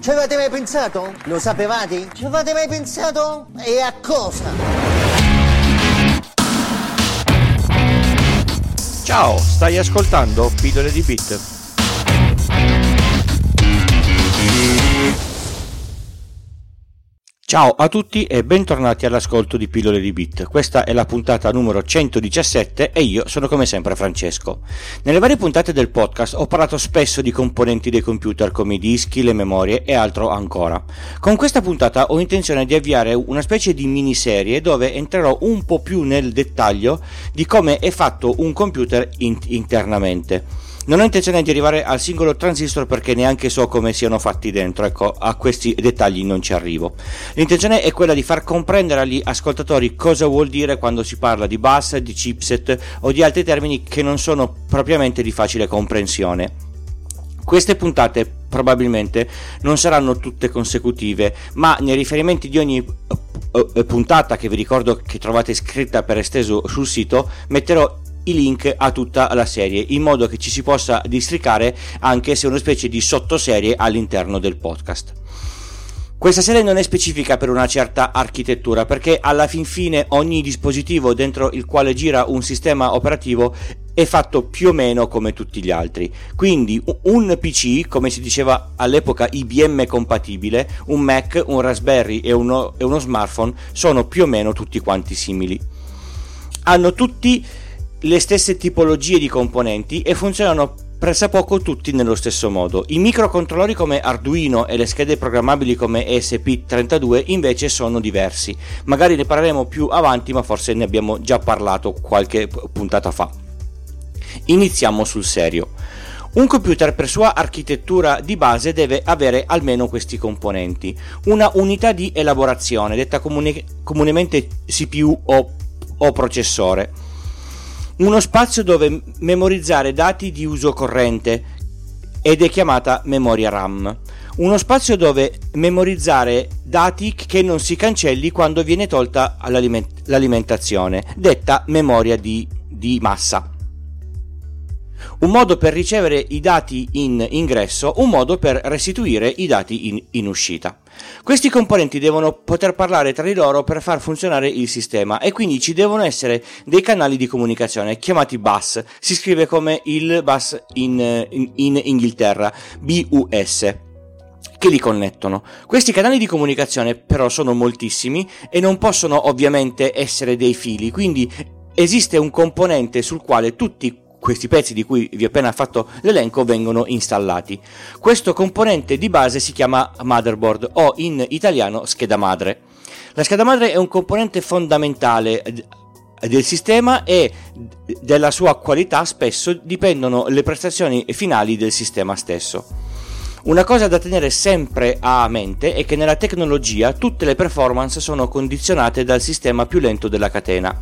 Ci avete mai pensato? Lo sapevate? Ci avete mai pensato? E a cosa? Ciao, stai ascoltando Pillole di Bit. Ciao a tutti e bentornati all'ascolto di Pillole di Bit. Questa è la puntata numero 117 e io sono come sempre Francesco. Nelle varie puntate del podcast ho parlato spesso di componenti dei computer come i dischi, le memorie e altro ancora. Con questa puntata ho intenzione di avviare una specie di miniserie dove entrerò un po' più nel dettaglio di come è fatto un computer in- internamente. Non ho intenzione di arrivare al singolo transistor perché neanche so come siano fatti dentro, ecco, a questi dettagli non ci arrivo. L'intenzione è quella di far comprendere agli ascoltatori cosa vuol dire quando si parla di bus, di chipset o di altri termini che non sono propriamente di facile comprensione. Queste puntate probabilmente non saranno tutte consecutive, ma nei riferimenti di ogni eh, eh, puntata che vi ricordo che trovate scritta per esteso sul sito metterò i link a tutta la serie in modo che ci si possa districare anche se una specie di sottoserie all'interno del podcast. Questa serie non è specifica per una certa architettura perché alla fin fine ogni dispositivo dentro il quale gira un sistema operativo è fatto più o meno come tutti gli altri. Quindi un PC, come si diceva all'epoca IBM compatibile, un Mac, un Raspberry e uno, e uno smartphone sono più o meno tutti quanti simili. Hanno tutti le stesse tipologie di componenti e funzionano pressappoco tutti nello stesso modo. I microcontrollori come Arduino e le schede programmabili come ESP32 invece sono diversi. Magari ne parleremo più avanti, ma forse ne abbiamo già parlato qualche puntata fa. Iniziamo sul serio. Un computer per sua architettura di base deve avere almeno questi componenti. Una unità di elaborazione, detta comune, comunemente CPU o, o processore uno spazio dove memorizzare dati di uso corrente ed è chiamata memoria RAM. Uno spazio dove memorizzare dati che non si cancelli quando viene tolta l'alimentazione, detta memoria di, di massa un modo per ricevere i dati in ingresso, un modo per restituire i dati in, in, uscita. Questi componenti devono poter parlare tra di loro per far funzionare il sistema e quindi ci devono essere dei canali di comunicazione chiamati bus, si scrive come il bus in, in, in Inghilterra, BUS che li connettono. Questi canali di comunicazione però sono moltissimi e non possono ovviamente essere dei fili, quindi esiste un componente sul quale tutti questi pezzi di cui vi ho appena fatto l'elenco vengono installati. Questo componente di base si chiama motherboard o in italiano scheda madre. La scheda madre è un componente fondamentale del sistema e della sua qualità spesso dipendono le prestazioni finali del sistema stesso. Una cosa da tenere sempre a mente è che nella tecnologia tutte le performance sono condizionate dal sistema più lento della catena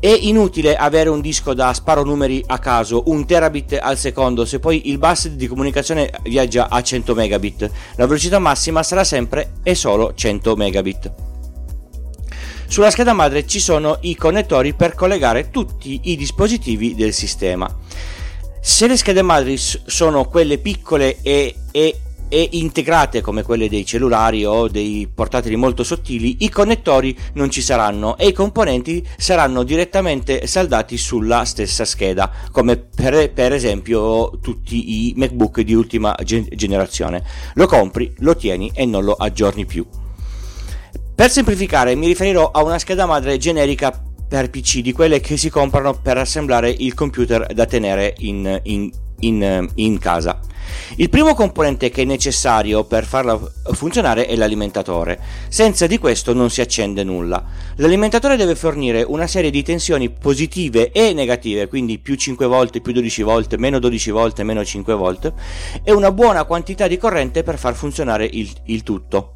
è inutile avere un disco da sparo numeri a caso, un terabit al secondo, se poi il bus di comunicazione viaggia a 100 megabit. La velocità massima sarà sempre e solo 100 megabit. Sulla scheda madre ci sono i connettori per collegare tutti i dispositivi del sistema. Se le schede madri sono quelle piccole e, e e integrate come quelle dei cellulari o dei portatili molto sottili, i connettori non ci saranno e i componenti saranno direttamente saldati sulla stessa scheda, come per, per esempio tutti i MacBook di ultima generazione. Lo compri, lo tieni e non lo aggiorni più. Per semplificare mi riferirò a una scheda madre generica per PC di quelle che si comprano per assemblare il computer da tenere in, in, in, in casa. Il primo componente che è necessario per farla funzionare è l'alimentatore. Senza di questo non si accende nulla. L'alimentatore deve fornire una serie di tensioni positive e negative, quindi più 5 volte, più 12 volte, meno 12 volte, meno 5 volte, e una buona quantità di corrente per far funzionare il, il tutto.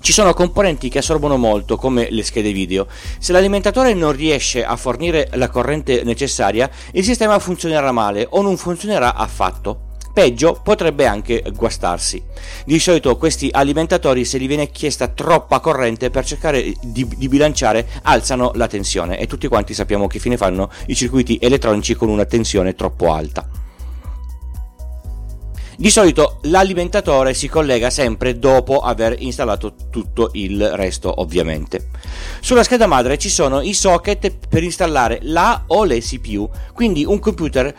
Ci sono componenti che assorbono molto, come le schede video. Se l'alimentatore non riesce a fornire la corrente necessaria, il sistema funzionerà male o non funzionerà affatto. Peggio, potrebbe anche guastarsi. Di solito questi alimentatori, se gli viene chiesta troppa corrente per cercare di, di, bilanciare, alzano la tensione e tutti quanti sappiamo che fine fanno i circuiti elettronici con una tensione troppo alta. Di solito l'alimentatore si collega sempre dopo aver installato tutto il resto ovviamente. Sulla scheda madre ci sono i socket per installare la o le CPU, quindi un computer,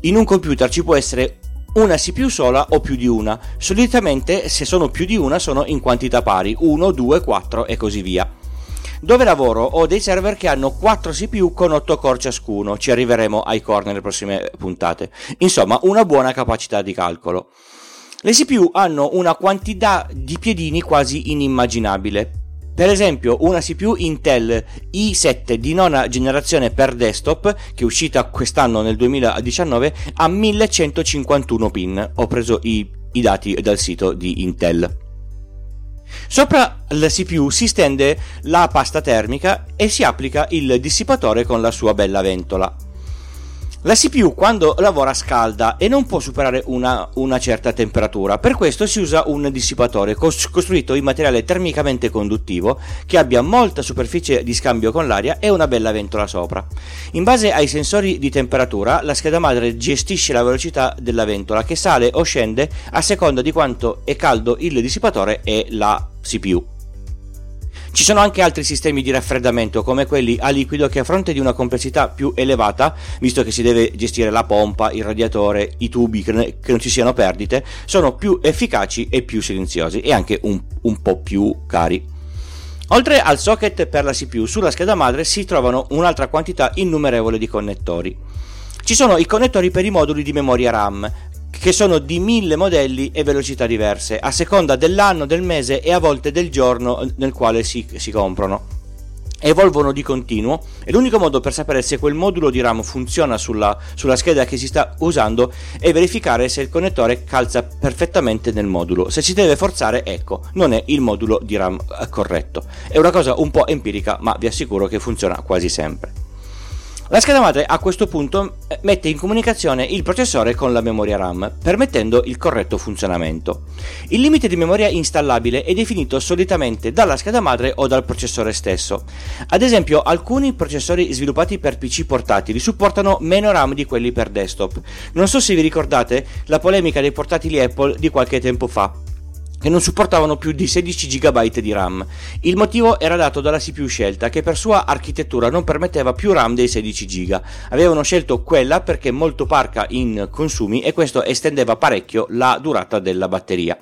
in un computer ci può essere una CPU sola o più di una. Solitamente se sono più di una sono in quantità pari, 1, 2, 4 e così via. Dove lavoro ho dei server che hanno 4 CPU con 8 core ciascuno, ci arriveremo ai core nelle prossime puntate. Insomma, una buona capacità di calcolo. Le CPU hanno una quantità di piedini quasi inimmaginabile. Per esempio, una CPU Intel i7 di nona generazione per desktop, che è uscita quest'anno nel 2019, ha 1151 pin. Ho preso i, i dati dal sito di Intel. Sopra la CPU si stende la pasta termica e si applica il dissipatore con la sua bella ventola. La CPU quando lavora scalda e non può superare una, una, certa temperatura, per questo si usa un dissipatore costruito in materiale termicamente conduttivo che abbia molta superficie di scambio con l'aria e una bella ventola sopra. In base ai sensori di temperatura, la scheda madre gestisce la velocità della ventola che sale o scende a seconda di quanto è caldo il dissipatore e la CPU. Ci sono anche altri sistemi di raffreddamento come quelli a liquido che a fronte di una complessità più elevata, visto che si deve gestire la pompa, il radiatore, i tubi, che non ci siano perdite, sono più efficaci e più silenziosi e anche un, un po' più cari. Oltre al socket per la CPU, sulla scheda madre si trovano un'altra quantità innumerevole di connettori. Ci sono i connettori per i moduli di memoria RAM, che sono di mille modelli e velocità diverse, a seconda dell'anno, del mese e a volte del giorno nel quale si, si comprano. Evolvono di continuo e l'unico modo per sapere se quel modulo di RAM funziona sulla, sulla scheda che si sta usando è verificare se il connettore calza perfettamente nel modulo. Se si deve forzare, ecco, non è il modulo di RAM corretto. È una cosa un po' empirica, ma vi assicuro che funziona quasi sempre. La scheda madre a questo punto eh, mette in comunicazione il processore con la memoria RAM, permettendo il corretto funzionamento. Il limite di memoria installabile è definito solitamente dalla scheda madre o dal processore stesso. Ad esempio, alcuni processori sviluppati per PC portatili supportano meno RAM di quelli per desktop. Non so se vi ricordate la polemica dei portatili Apple di qualche tempo fa che non supportavano più di 16 GB di RAM. Il motivo era dato dalla CPU scelta, che per sua architettura non permetteva più RAM dei 16 GB. Avevano scelto quella perché molto parca in consumi e questo estendeva parecchio la durata della batteria.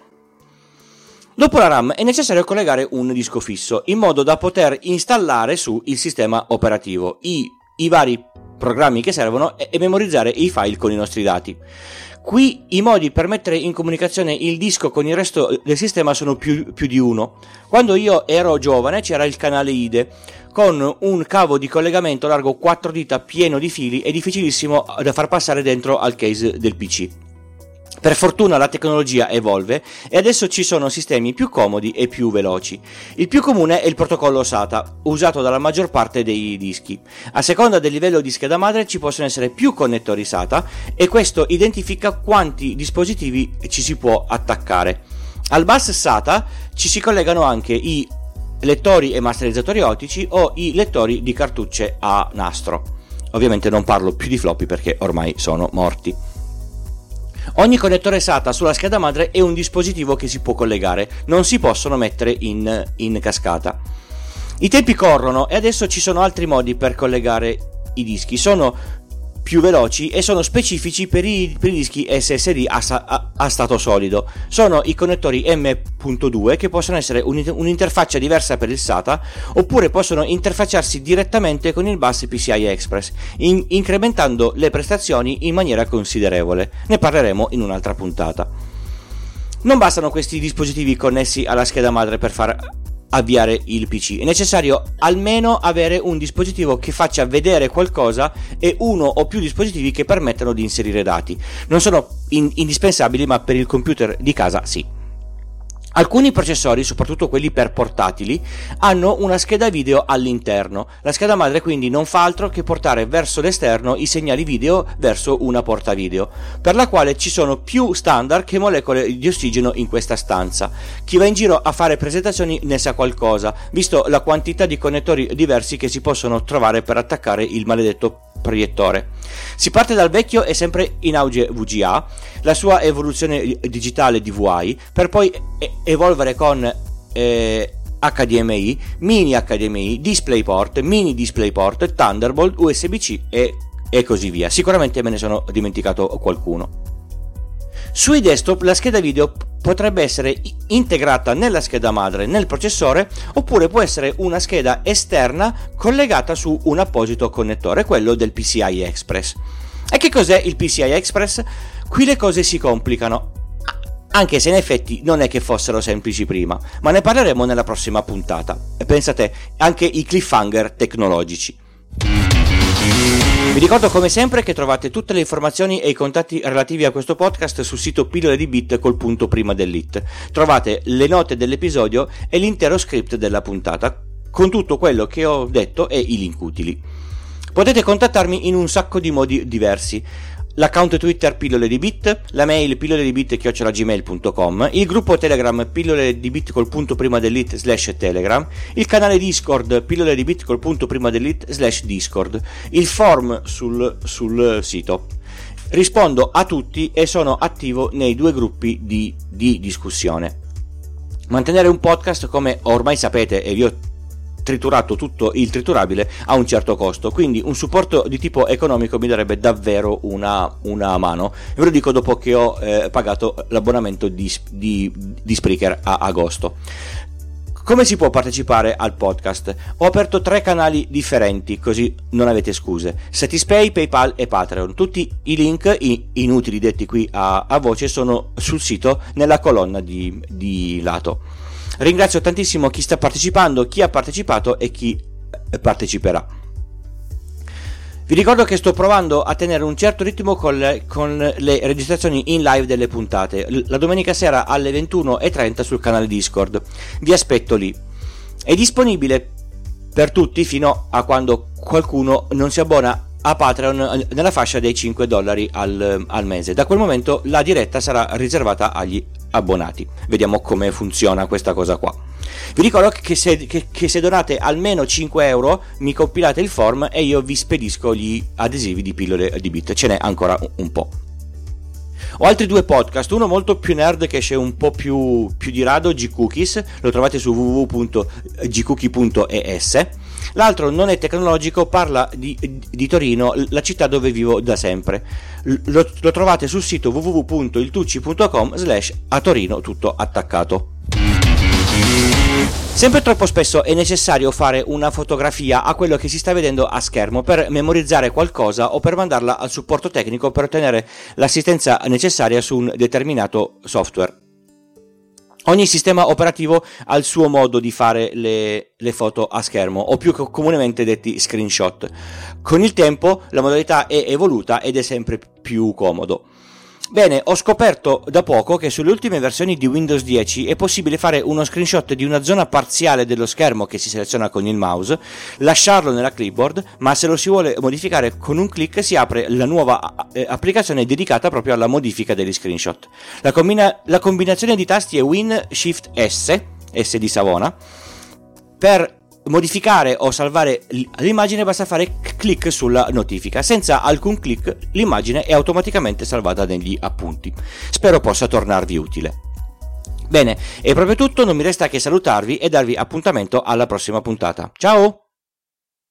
Dopo la RAM è necessario collegare un disco fisso in modo da poter installare su il sistema operativo i, i vari programmi che servono e, e memorizzare i file con i nostri dati. Qui i modi per mettere in comunicazione il disco con il resto del sistema sono più, più di uno. Quando io ero giovane c'era il canale IDE con un cavo di collegamento largo 4 dita pieno di fili e difficilissimo da far passare dentro al case del PC. Per fortuna la tecnologia evolve e adesso ci sono sistemi più comodi e più veloci. Il più comune è il protocollo SATA, usato dalla maggior parte dei dischi. A seconda del livello di scheda madre ci possono essere più connettori SATA e questo identifica quanti dispositivi ci si può attaccare. Al bus SATA ci si collegano anche i lettori e masterizzatori ottici o i lettori di cartucce a nastro. Ovviamente non parlo più di floppy perché ormai sono morti. Ogni connettore SATA sulla scheda madre è un dispositivo che si può collegare, non si possono mettere in, in cascata. I tempi corrono e adesso ci sono altri modi per collegare i dischi. Sono più veloci e sono specifici per i, per i dischi SSD a, a, a, stato solido. Sono i connettori M.2 che possono essere un, un'interfaccia diversa per il SATA oppure possono interfacciarsi direttamente con il bus PCI Express, in, incrementando le prestazioni in maniera considerevole. Ne parleremo in un'altra puntata. Non bastano questi dispositivi connessi alla scheda madre per far avviare il PC. È necessario almeno avere un dispositivo che faccia vedere qualcosa e uno o più dispositivi che permettano di inserire dati. Non sono in- indispensabili, ma per il computer di casa sì. Alcuni processori, soprattutto quelli per portatili, hanno una scheda video all'interno. La scheda madre quindi non fa altro che portare verso l'esterno i segnali video verso una porta video, per la quale ci sono più standard che molecole di ossigeno in questa stanza. Chi va in giro a fare presentazioni ne sa qualcosa, visto la quantità di connettori diversi che si possono trovare per attaccare il maledetto proiettore. Si parte dal vecchio e sempre in auge VGA, la sua evoluzione digitale DVI, per poi evolvere con eh, HDMI, mini HDMI, DisplayPort, mini DisplayPort, Thunderbolt, USB-C e, e così via. Sicuramente me ne sono dimenticato qualcuno. Sui desktop la scheda video potrebbe essere integrata nella scheda madre nel processore oppure può essere una scheda esterna collegata su un apposito connettore, quello del PCI Express. E che cos'è il PCI Express? Qui le cose si complicano, anche se in effetti non è che fossero semplici prima, ma ne parleremo nella prossima puntata. E pensate, anche i cliffhanger tecnologici. Vi ricordo come sempre che trovate tutte le informazioni e i contatti relativi a questo podcast sul sito pillole di bit col punto prima dell'it. Trovate le note dell'episodio e l'intero script della puntata con tutto quello che ho detto e i link utili. Potete contattarmi in un sacco di modi diversi l'account Twitter pillole di bit, la mail pillole di bit chiocciolagmail.com, il gruppo Telegram pillole di bit col punto prima dell'it slash Telegram, il canale Discord pillole di bit col punto prima dell'it slash Discord, il form sul, sul sito. Rispondo a tutti e sono attivo nei due gruppi di, di discussione. Mantenere un podcast, come ormai sapete e vi ho triturato tutto il triturabile a un certo costo, quindi un supporto di tipo economico mi darebbe davvero una, una mano. Ve lo dico dopo che ho eh, pagato l'abbonamento di, di, di Spreaker a agosto. Come si può partecipare al podcast? Ho aperto tre canali differenti, così non avete scuse. Satispay, PayPal e Patreon. Tutti i link inutili detti qui a, a voce sono sul sito nella colonna di, di lato. Ringrazio tantissimo chi sta partecipando, chi ha partecipato e chi eh, parteciperà. Vi ricordo che sto provando a tenere un certo ritmo con le, con le, registrazioni in live delle puntate, la domenica sera alle 21.30 sul canale Discord. Vi aspetto lì. È disponibile per tutti fino a quando qualcuno non si abbona a Patreon eh, nella fascia dei 5 dollari al, al mese. Da quel momento la diretta sarà riservata agli abbonati. Vediamo come funziona questa cosa qua. Vi ricordo che se, che, che se, donate almeno 5 euro mi compilate il form e io vi spedisco gli adesivi di pillole di bit. Ce n'è ancora un po'. Ho altri due podcast, uno molto più nerd che esce un po' più, più di rado, G-Cookies, lo trovate su www.gcookie.es. L'altro non è tecnologico, parla di, di, Torino, la città dove vivo da sempre. Lo, lo trovate sul sito www.iltucci.com slash a Torino tutto attaccato. Sempre troppo spesso è necessario fare una fotografia a quello che si sta vedendo a schermo per memorizzare qualcosa o per mandarla al supporto tecnico per ottenere l'assistenza necessaria su un determinato software. Ogni sistema operativo ha il suo modo di fare le, le, foto a schermo, o più comunemente detti screenshot. Con il tempo la modalità è evoluta ed è sempre più comodo. Bene, ho scoperto da poco che sulle ultime versioni di Windows 10 è possibile fare uno screenshot di una zona parziale dello schermo che si seleziona con il mouse, lasciarlo nella clipboard, ma se lo si vuole modificare con un clic si apre la nuova eh, applicazione dedicata proprio alla modifica degli screenshot. La, combina- la combinazione di tasti è Win Shift S, S di Savona, per modificare o salvare l'immagine basta fare clic sulla notifica. Senza alcun clic l'immagine è automaticamente salvata negli appunti. Spero possa tornarvi utile. Bene, è proprio tutto, non mi resta che salutarvi e darvi appuntamento alla prossima puntata. Ciao!